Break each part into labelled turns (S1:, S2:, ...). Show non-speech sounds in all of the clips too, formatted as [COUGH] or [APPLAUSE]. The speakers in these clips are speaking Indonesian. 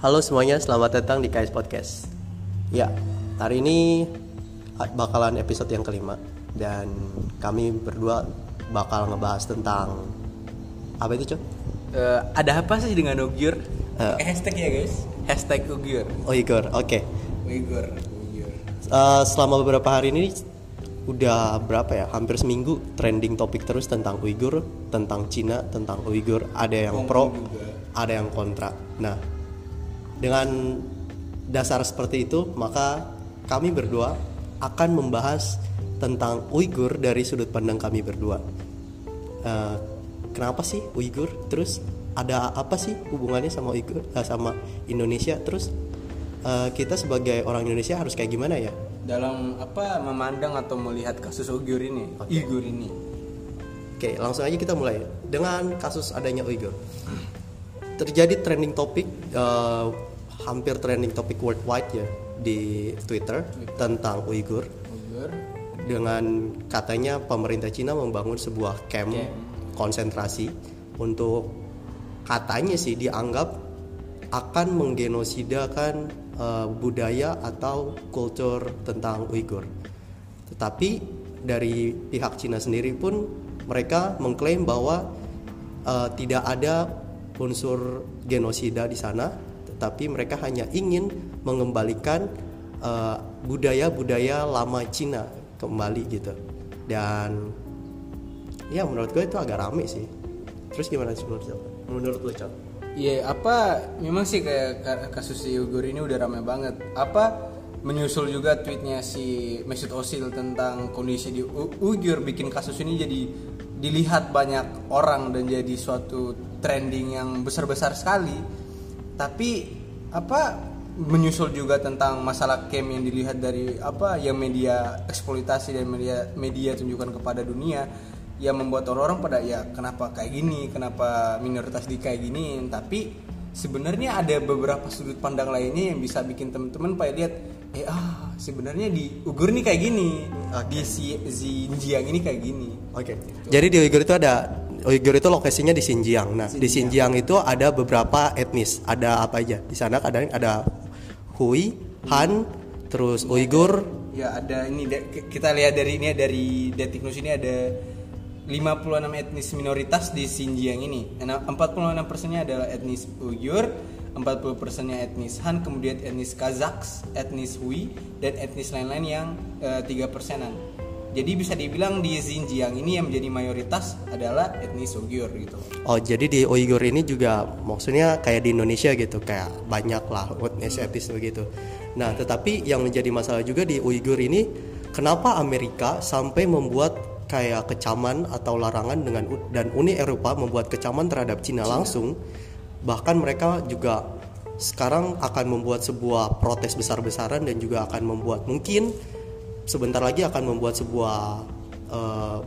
S1: Halo semuanya, selamat datang di KS Podcast. Ya, hari ini bakalan episode yang kelima dan kami berdua bakal ngebahas tentang apa itu, Cok?
S2: Eh, ada apa sih dengan Uyghur?
S1: Eh.
S2: Pakai hashtag ya guys. Hashtag Uyghur.
S1: Uyghur, oke.
S2: Uyghur. Uyghur.
S1: Selama beberapa hari ini udah berapa ya? Hampir seminggu trending topik terus tentang Uyghur, tentang Cina, tentang Uyghur. Ada yang pro, ada yang kontra. Nah, dengan dasar seperti itu, maka kami berdua akan membahas tentang Uyghur dari sudut pandang kami berdua. Eh, kenapa sih Uyghur? Terus ada apa sih hubungannya sama Uyghur eh, sama Indonesia? Terus eh, kita sebagai orang Indonesia harus kayak gimana ya?
S2: Dalam apa memandang atau melihat kasus Uyghur ini? Uyghur ini.
S1: Oke, langsung aja kita mulai dengan kasus adanya Uyghur. Terjadi trending topik, eh, hampir trending topik worldwide ya di Twitter tentang Uyghur
S2: Uyghur.
S1: dengan katanya pemerintah Cina membangun sebuah camp
S2: Camp.
S1: konsentrasi untuk katanya sih dianggap akan menggenosidakan eh, budaya atau kultur tentang Uyghur. Tetapi dari pihak Cina sendiri pun mereka mengklaim bahwa eh, tidak ada unsur genosida di sana, tetapi mereka hanya ingin mengembalikan eh, budaya-budaya lama Cina kembali gitu. Dan ya menurut gue itu agak rame sih. Terus gimana sih menurut lo? Menurut lo, Cok?
S2: Iya, apa memang sih kayak ka- kasus si Uyghur ini udah ramai banget. Apa menyusul juga tweetnya si Mesut Ozil tentang kondisi di U- Uyghur bikin kasus ini jadi dilihat banyak orang dan jadi suatu trending yang besar-besar sekali. Tapi apa menyusul juga tentang masalah camp yang dilihat dari apa yang media eksploitasi dan media media tunjukkan kepada dunia yang membuat orang-orang pada ya kenapa kayak gini, kenapa minoritas di kayak gini, tapi sebenarnya ada beberapa sudut pandang lainnya yang bisa bikin teman-teman pada lihat eh ah sebenarnya di Ugur nih kayak gini, di si Xinjiang ini kayak gini.
S1: Oke. Jadi di Uyghur itu ada Uyghur itu lokasinya di Xinjiang. Nah, di Xinjiang itu ada beberapa etnis. Ada apa aja? Di sana kadang ada Hui, Han, terus Uyghur.
S2: Ya ada ini kita lihat dari ini dari Detik News ini ada 56 etnis minoritas di Xinjiang ini. Nah, 46 persennya adalah etnis Uyghur, 40 persennya etnis Han, kemudian etnis Kazakh, etnis Hui, dan etnis lain-lain yang eh, tiga persenan. Jadi bisa dibilang di Xinjiang ini yang menjadi mayoritas adalah etnis Uyghur gitu.
S1: Oh, jadi di Uyghur ini juga maksudnya kayak di Indonesia gitu, kayak banyak lah etnis etnis begitu. Nah, tetapi yang menjadi masalah juga di Uyghur ini, kenapa Amerika sampai membuat kayak kecaman atau larangan dengan dan Uni Eropa membuat kecaman terhadap Cina langsung, bahkan mereka juga sekarang akan membuat sebuah protes besar-besaran dan juga akan membuat mungkin sebentar lagi akan membuat sebuah eh,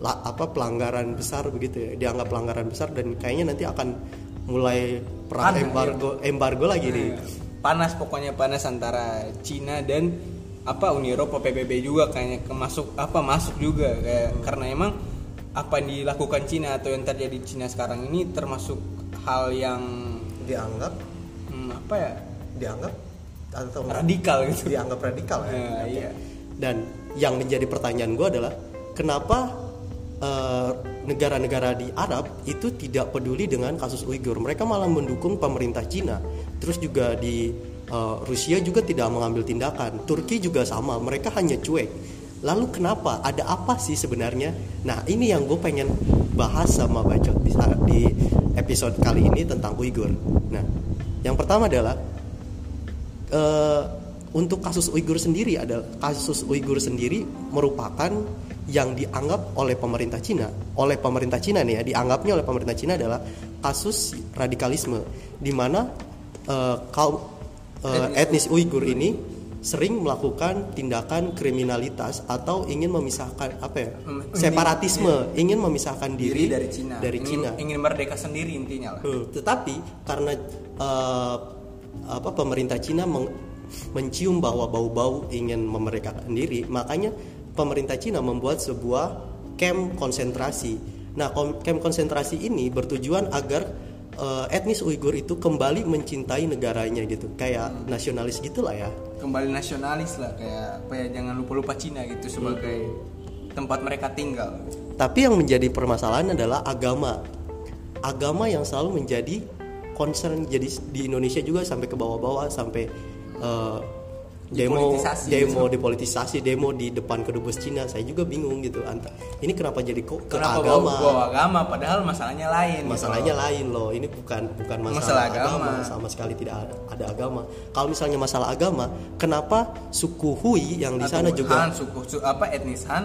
S1: la- apa pelanggaran besar begitu ya. Dianggap pelanggaran besar dan kayaknya nanti akan mulai perang
S2: Panas,
S1: embargo embargo lagi nih.
S2: Panas pokoknya panas antara Cina dan apa Uni Eropa PBB juga kayaknya kemasuk apa masuk juga kayak karena emang apa yang dilakukan Cina atau yang terjadi di Cina sekarang ini termasuk hal yang
S1: dianggap?
S2: Hmm, apa ya?
S1: Dianggap? Atau
S2: radikal gitu.
S1: Dianggap radikal ya.
S2: Nah, iya.
S1: Dan yang menjadi pertanyaan gue adalah kenapa eh, negara-negara di Arab itu tidak peduli dengan kasus Uighur? Mereka malah mendukung pemerintah Cina. Terus juga di eh, Rusia juga tidak mengambil tindakan. Turki juga sama, mereka hanya cuek. Lalu kenapa? Ada apa sih sebenarnya? Nah ini yang gue pengen bahas sama Bacot di, di episode kali ini tentang Uighur. Nah yang pertama adalah eh, untuk kasus Uighur sendiri adalah kasus Uighur sendiri merupakan yang dianggap oleh pemerintah Cina, oleh pemerintah Cina nih ya, dianggapnya oleh pemerintah Cina adalah kasus radikalisme di mana eh, kaum eh, etnis Uighur. Ini sering melakukan tindakan kriminalitas atau ingin memisahkan apa ya separatisme. Ingin memisahkan diri,
S2: diri dari Cina.
S1: dari
S2: ingin,
S1: Cina.
S2: ingin merdeka sendiri intinya lah.
S1: Hmm, Tetapi karena eh, apa pemerintah Cina meng- mencium bahwa bau-bau ingin memerdekakan diri, makanya pemerintah Cina membuat sebuah camp konsentrasi. Nah, camp konsentrasi ini bertujuan agar eh, etnis Uighur itu kembali mencintai negaranya gitu. Kayak nasionalis gitulah ya.
S2: Kembali nasionalis lah kayak apa ya jangan lupa lupa Cina gitu sebagai tempat mereka tinggal.
S1: Tapi yang menjadi permasalahan adalah agama. Agama yang selalu menjadi concern jadi di Indonesia juga sampai ke bawah-bawah sampai eh, demo
S2: Dipolitisasi
S1: demo dipolitisasi demo di depan kedubes Cina. Saya juga bingung gitu anta. Ini kenapa jadi kok ke
S2: kenapa
S1: agama?
S2: bawa, bawa agama padahal masalahnya lain gitu
S1: Masalahnya
S2: loh.
S1: lain loh. Ini bukan bukan masalah,
S2: Masalah
S1: agama.
S2: agama.
S1: sama sekali tidak ada, ada agama. Kalau misalnya masalah agama, kenapa suku Hui yang di sana juga
S2: Han suku su- apa etnis Han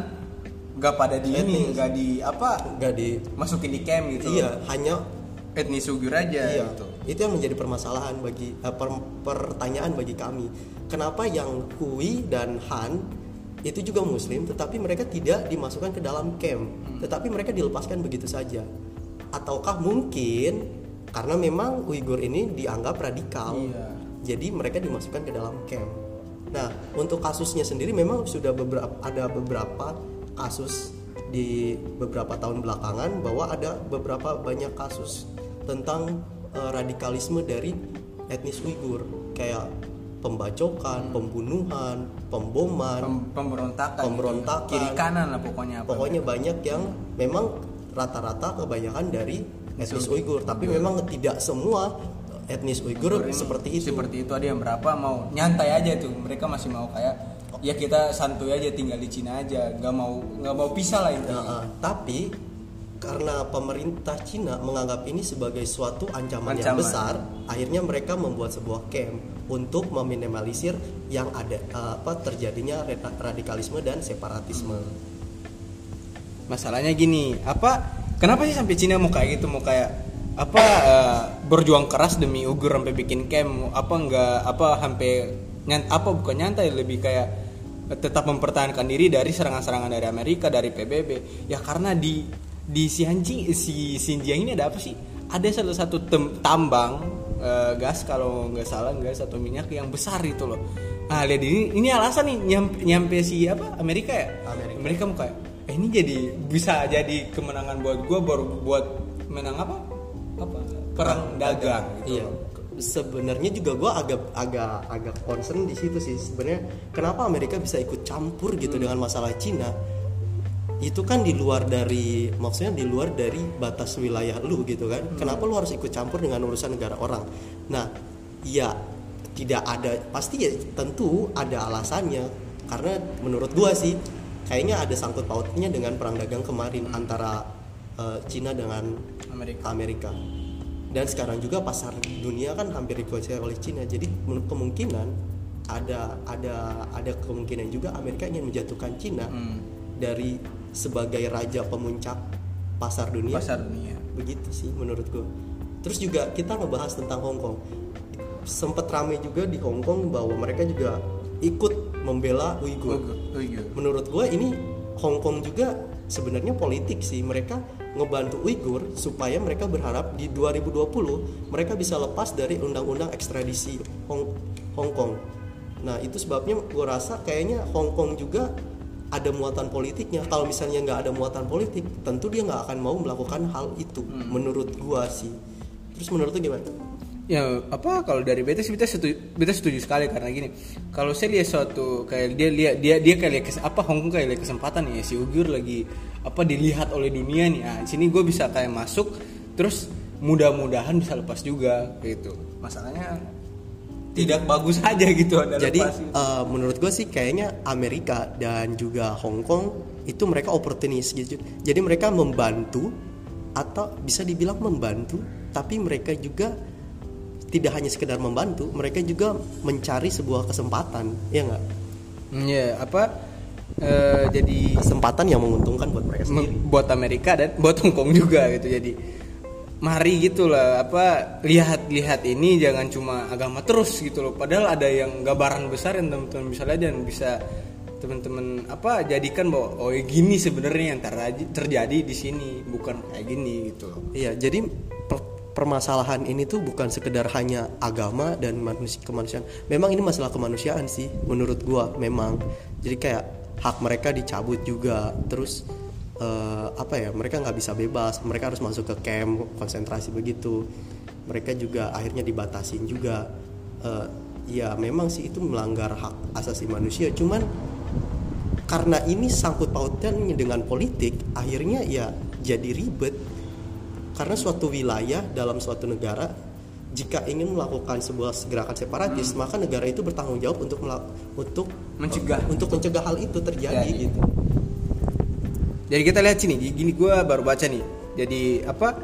S2: nggak pada di ini
S1: Etnis.
S2: nggak di apa
S1: nggak di
S2: masukin di camp gitu
S1: iya hanya
S2: etnis Uyghur aja
S1: Iya,
S2: gitu
S1: itu yang menjadi permasalahan bagi eh, per- pertanyaan bagi kami. Kenapa yang Hui dan Han itu juga Muslim, tetapi mereka tidak dimasukkan ke dalam camp,
S2: Hmm.
S1: tetapi mereka dilepaskan begitu saja? Ataukah mungkin karena memang Uighur ini dianggap radikal,
S2: Iya.
S1: jadi mereka dimasukkan ke dalam camp. Nah, untuk kasusnya sendiri memang sudah beberapa ada beberapa kasus di beberapa tahun belakangan bahwa ada beberapa banyak kasus tentang eh, radikalisme dari etnis Uighur. Kayak pembacokan, pembunuhan, pemboman,
S2: Pem- pemberontakan
S1: Pemberontakan.
S2: gitu. kiri kanan lah pokoknya apa.
S1: Pokoknya banyak yang memang rata-rata kebanyakan dari etnis Uighur, tapi memang tidak semua etnis Uighur seperti itu.
S2: seperti itu. Ada yang berapa? Mau nyantai aja tuh. Mereka masih mau kayak ya kita santuy aja tinggal di Cina aja. Nggak mau nggak mau pisah lah itu
S1: Nah, eh, tapi karena pemerintah Cina menganggap ini sebagai suatu ancaman, yang
S2: Ancaman.
S1: besar, akhirnya mereka membuat sebuah camp untuk meminimalisir yang ada eh, apa terjadinya radikalisme dan separatisme.
S2: masalahnya gini apa kenapa sih sampai Cina mau kayak gitu mau kayak apa eh, berjuang keras demi Uighur sampai bikin camp apa enggak apa sampai nyant apa bukan nyantai lebih kayak tetap mempertahankan diri dari serangan-serangan dari Amerika dari PBB ya karena di di Xinjiang si Xinjiang ini ada apa sih? Ada salah satu tem- tambang eh, gas kalau nggak salah gas atau minyak yang besar itu loh. Nah lihat ini ini alasan nih nyampe, nyampe si apa Amerika ya?
S1: Amerika.
S2: mereka mau kayak eh, ini jadi bisa jadi kemenangan buat gua baru buat menang apa? Apa? Perang dagang gitu
S1: Iya. Sebenarnya juga gue agak agak agak concern di situ sih. Sebenarnya kenapa Amerika bisa ikut campur gitu dengan masalah Cina? Itu kan di luar dari maksudnya di luar dari batas wilayah lu gitu kan. Kenapa lu harus ikut campur dengan urusan negara orang? Nah, ya tidak ada pasti ya tentu ada alasannya karena menurut gua sih kayaknya ada sangkut pautnya dengan perang dagang kemarin antara eh, Cina dengan
S2: Amerika
S1: Amerika dan sekarang juga pasar dunia kan hampir dikuasai oleh Cina jadi kemungkinan ada ada ada kemungkinan juga Amerika ingin menjatuhkan Cina
S2: Hmm.
S1: dari sebagai raja pemuncak pasar dunia?
S2: Pasar dunia.
S1: Begitu sih menurut gue terus juga kita ngebahas tentang Hong Kong. Sempet rame juga di Hong Kong bahwa mereka juga ikut membela Uighur
S2: Uyghur Uyghur.
S1: Menurut gue ini Hong Kong juga sebenarnya politik sih. Mereka ngebantu Uighur supaya mereka berharap di 2020 mereka bisa lepas dari undang-undang ekstradisi Hong, Hong Kong. Nah itu sebabnya gue rasa kayaknya Hong Kong juga ada muatan politiknya. Kalau misalnya nggak ada muatan politik tentu dia nggak akan mau melakukan hal itu menurut gua sih. Terus menurut lu gimana?
S2: Ya apa kalau dari beta sih beta setuju, beta setuju sekali karena gini kalau saya lihat suatu kayak dia lihat dia dia kayak lihat apa Hong Kong kayak lihat kesempatan ya si Uyghur lagi apa dilihat oleh dunia nih ah sini gue bisa kayak masuk terus mudah-mudahan bisa lepas juga gitu. Masalahnya tidak bagus aja gitu ada
S1: Jadi
S2: lepas
S1: eh, menurut gue sih kayaknya Amerika dan juga Hong Kong itu mereka oportunis gitu. Jadi mereka membantu atau bisa dibilang membantu, tapi mereka juga tidak hanya sekedar membantu, mereka juga mencari sebuah kesempatan, ya nggak?
S2: Hmm, ya apa eh, jadi
S1: Kesempatan yang menguntungkan buat mereka sendiri.
S2: Buat Amerika dan buat Hong Kong juga gitu jadi mari gitulah apa lihat-lihat ini jangan cuma agama terus gitu loh padahal ada yang gambaran besar yang teman-teman bisa lihat dan bisa teman-teman apa jadikan bahwa oh ya gini sebenarnya yang terjadi, terjadi di sini bukan kayak gini gitu loh
S1: Iya, jadi per- permasalahan ini tuh bukan sekedar hanya agama dan manusia kemanusiaan. Memang ini masalah kemanusiaan sih menurut gua memang. Jadi kayak hak mereka dicabut juga. Terus eh, apa ya? Mereka nggak bisa bebas. Mereka harus masuk ke camp konsentrasi begitu. mereka juga akhirnya dibatasin juga Eh, ya memang sih itu melanggar hak asasi manusia cuman karena ini sangkut pautnya dengan politik akhirnya ya jadi ribet karena suatu wilayah dalam suatu negara jika ingin melakukan sebuah gerakan separatis maka negara itu bertanggung jawab untuk melak- untuk
S2: Mencegah.
S1: untuk mencegah hal itu terjadi
S2: Jadi.
S1: gitu
S2: Jadi kita lihat sini, gini gue baru baca nih. Jadi apa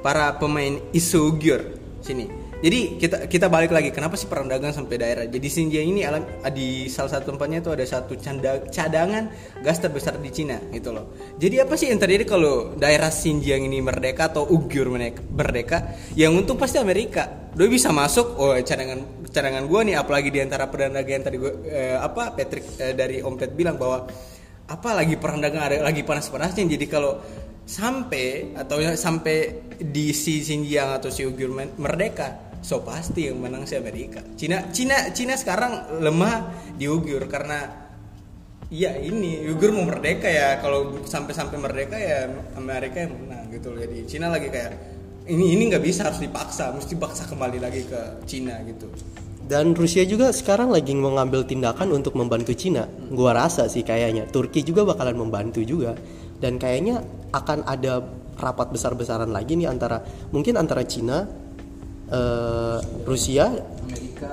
S2: para pemain Isugyur sini. Jadi kita kita balik lagi, kenapa sih perang dagang sampai daerah? Jadi Xinjiang ini alam, di salah satu tempatnya itu ada satu canda, cadangan gas terbesar di Cina gitu loh. Jadi apa sih yang terjadi kalau daerah Xinjiang ini merdeka atau Uyghur merdeka? Yang untung pasti Amerika. Dia bisa masuk, oh cadangan cadangan gue nih, apalagi di antara pedagang yang tadi gue eh, apa Patrick eh, dari Om Pet bilang bahwa apa lagi perang dagang ada lagi panas-panasnya jadi kalau sampai atau ya sampai di si Xinjiang atau si Uyghur merdeka so pasti yang menang si Amerika Cina Cina Cina sekarang lemah di Uyghur karena ya ini Uyghur mau merdeka ya kalau sampai-sampai merdeka ya Amerika yang menang gitu loh. jadi Cina lagi kayak ini ini nggak bisa harus dipaksa mesti paksa kembali lagi ke Cina gitu
S1: Dan Rusia juga sekarang lagi mengambil tindakan untuk membantu Cina. Gua rasa sih kayaknya Turki juga bakalan membantu juga. Dan kayaknya akan ada rapat besar-besaran lagi nih antara mungkin antara Cina, eh, Rusia,
S2: Amerika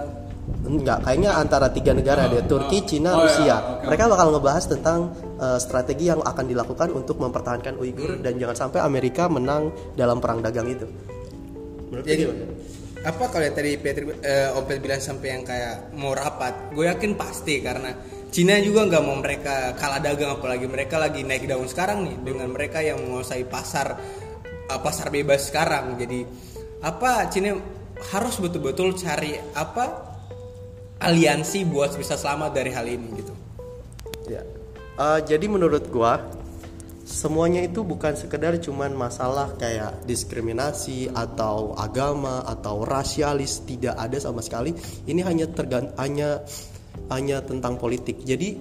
S1: enggak kayaknya antara tiga negara deh Turki, Cina,
S2: Oh, iya,
S1: Rusia. Mereka bakal ngebahas tentang eh, strategi yang akan dilakukan untuk mempertahankan Uighur
S2: Hmm.
S1: dan jangan sampai Amerika menang dalam perang dagang itu. Menurut
S2: Jadi
S1: gimana?
S2: Apa kalau tadi Patrick eh, Om bilang sampai yang kayak mau rapat, gue yakin pasti karena Cina juga nggak mau mereka kalah dagang apalagi mereka lagi naik daun sekarang nih dengan mereka yang menguasai pasar eh, pasar bebas sekarang. Jadi apa Cina harus betul-betul cari apa aliansi buat bisa selamat dari hal ini gitu.
S1: Ya. Eh, jadi menurut gua semuanya itu bukan sekedar cuman masalah kayak diskriminasi atau agama atau rasialis tidak ada sama sekali. Ini hanya tergant hanya hanya tentang politik. Jadi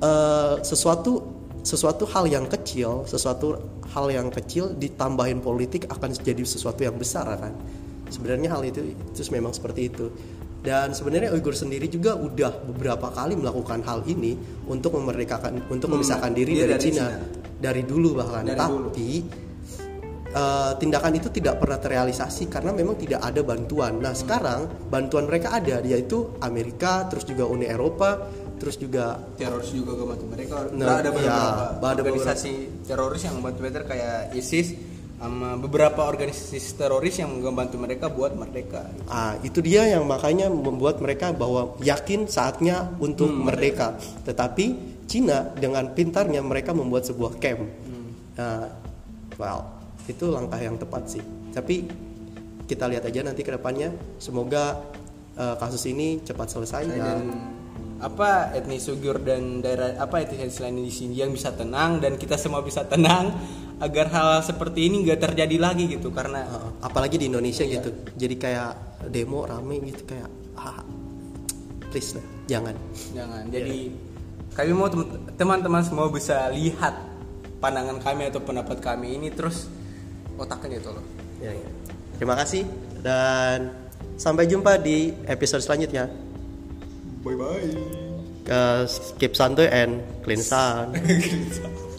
S1: eh, sesuatu sesuatu hal yang kecil, sesuatu hal yang kecil ditambahin politik akan jadi sesuatu yang besar kan. Sebenarnya hal itu itu memang seperti itu. Dan sebenarnya Uighur sendiri juga udah beberapa kali melakukan hal ini untuk memerdekakan untuk memisahkan diri dari,
S2: dari
S1: Cina.
S2: Cina.
S1: Dari dulu bahkan.
S2: Dari
S1: Tapi eh, tindakan itu tidak pernah terrealisasi karena memang tidak ada bantuan. Nah, sekarang bantuan mereka ada yaitu Amerika, terus juga Uni Eropa, terus juga
S2: Teroris juga gak bantu mereka.
S1: Nah,
S2: ada beberapa
S1: ya, ada
S2: organisasi teroris yang membantu mereka kayak ISIS sama beberapa organisasi teroris yang membantu mereka buat merdeka.
S1: Ah, itu dia yang makanya membuat mereka bahwa yakin saatnya untuk merdeka. Tetapi Cina dengan pintarnya mereka membuat sebuah camp. Nah, well, itu langkah yang tepat sih. Tapi kita lihat aja nanti ke depannya. Semoga eh, kasus ini cepat selesai
S2: dan
S1: dan
S2: apa etnis Uyghur dan daerah apa etnis lain di Xinjiang bisa tenang dan kita semua bisa tenang agar hal seperti ini nggak terjadi lagi gitu karena
S1: apalagi di Indonesia gitu. Jadi kayak demo rame gitu kayak ah, please lah, jangan.
S2: jangan jadi kami mau tem- teman-teman semua bisa lihat pandangan kami atau pendapat kami ini terus otaknya itu loh
S1: Ya, ya. Terima kasih dan sampai jumpa di episode selanjutnya.
S2: bye bye
S1: Uh, keep santuy and clean sound. [LAUGHS]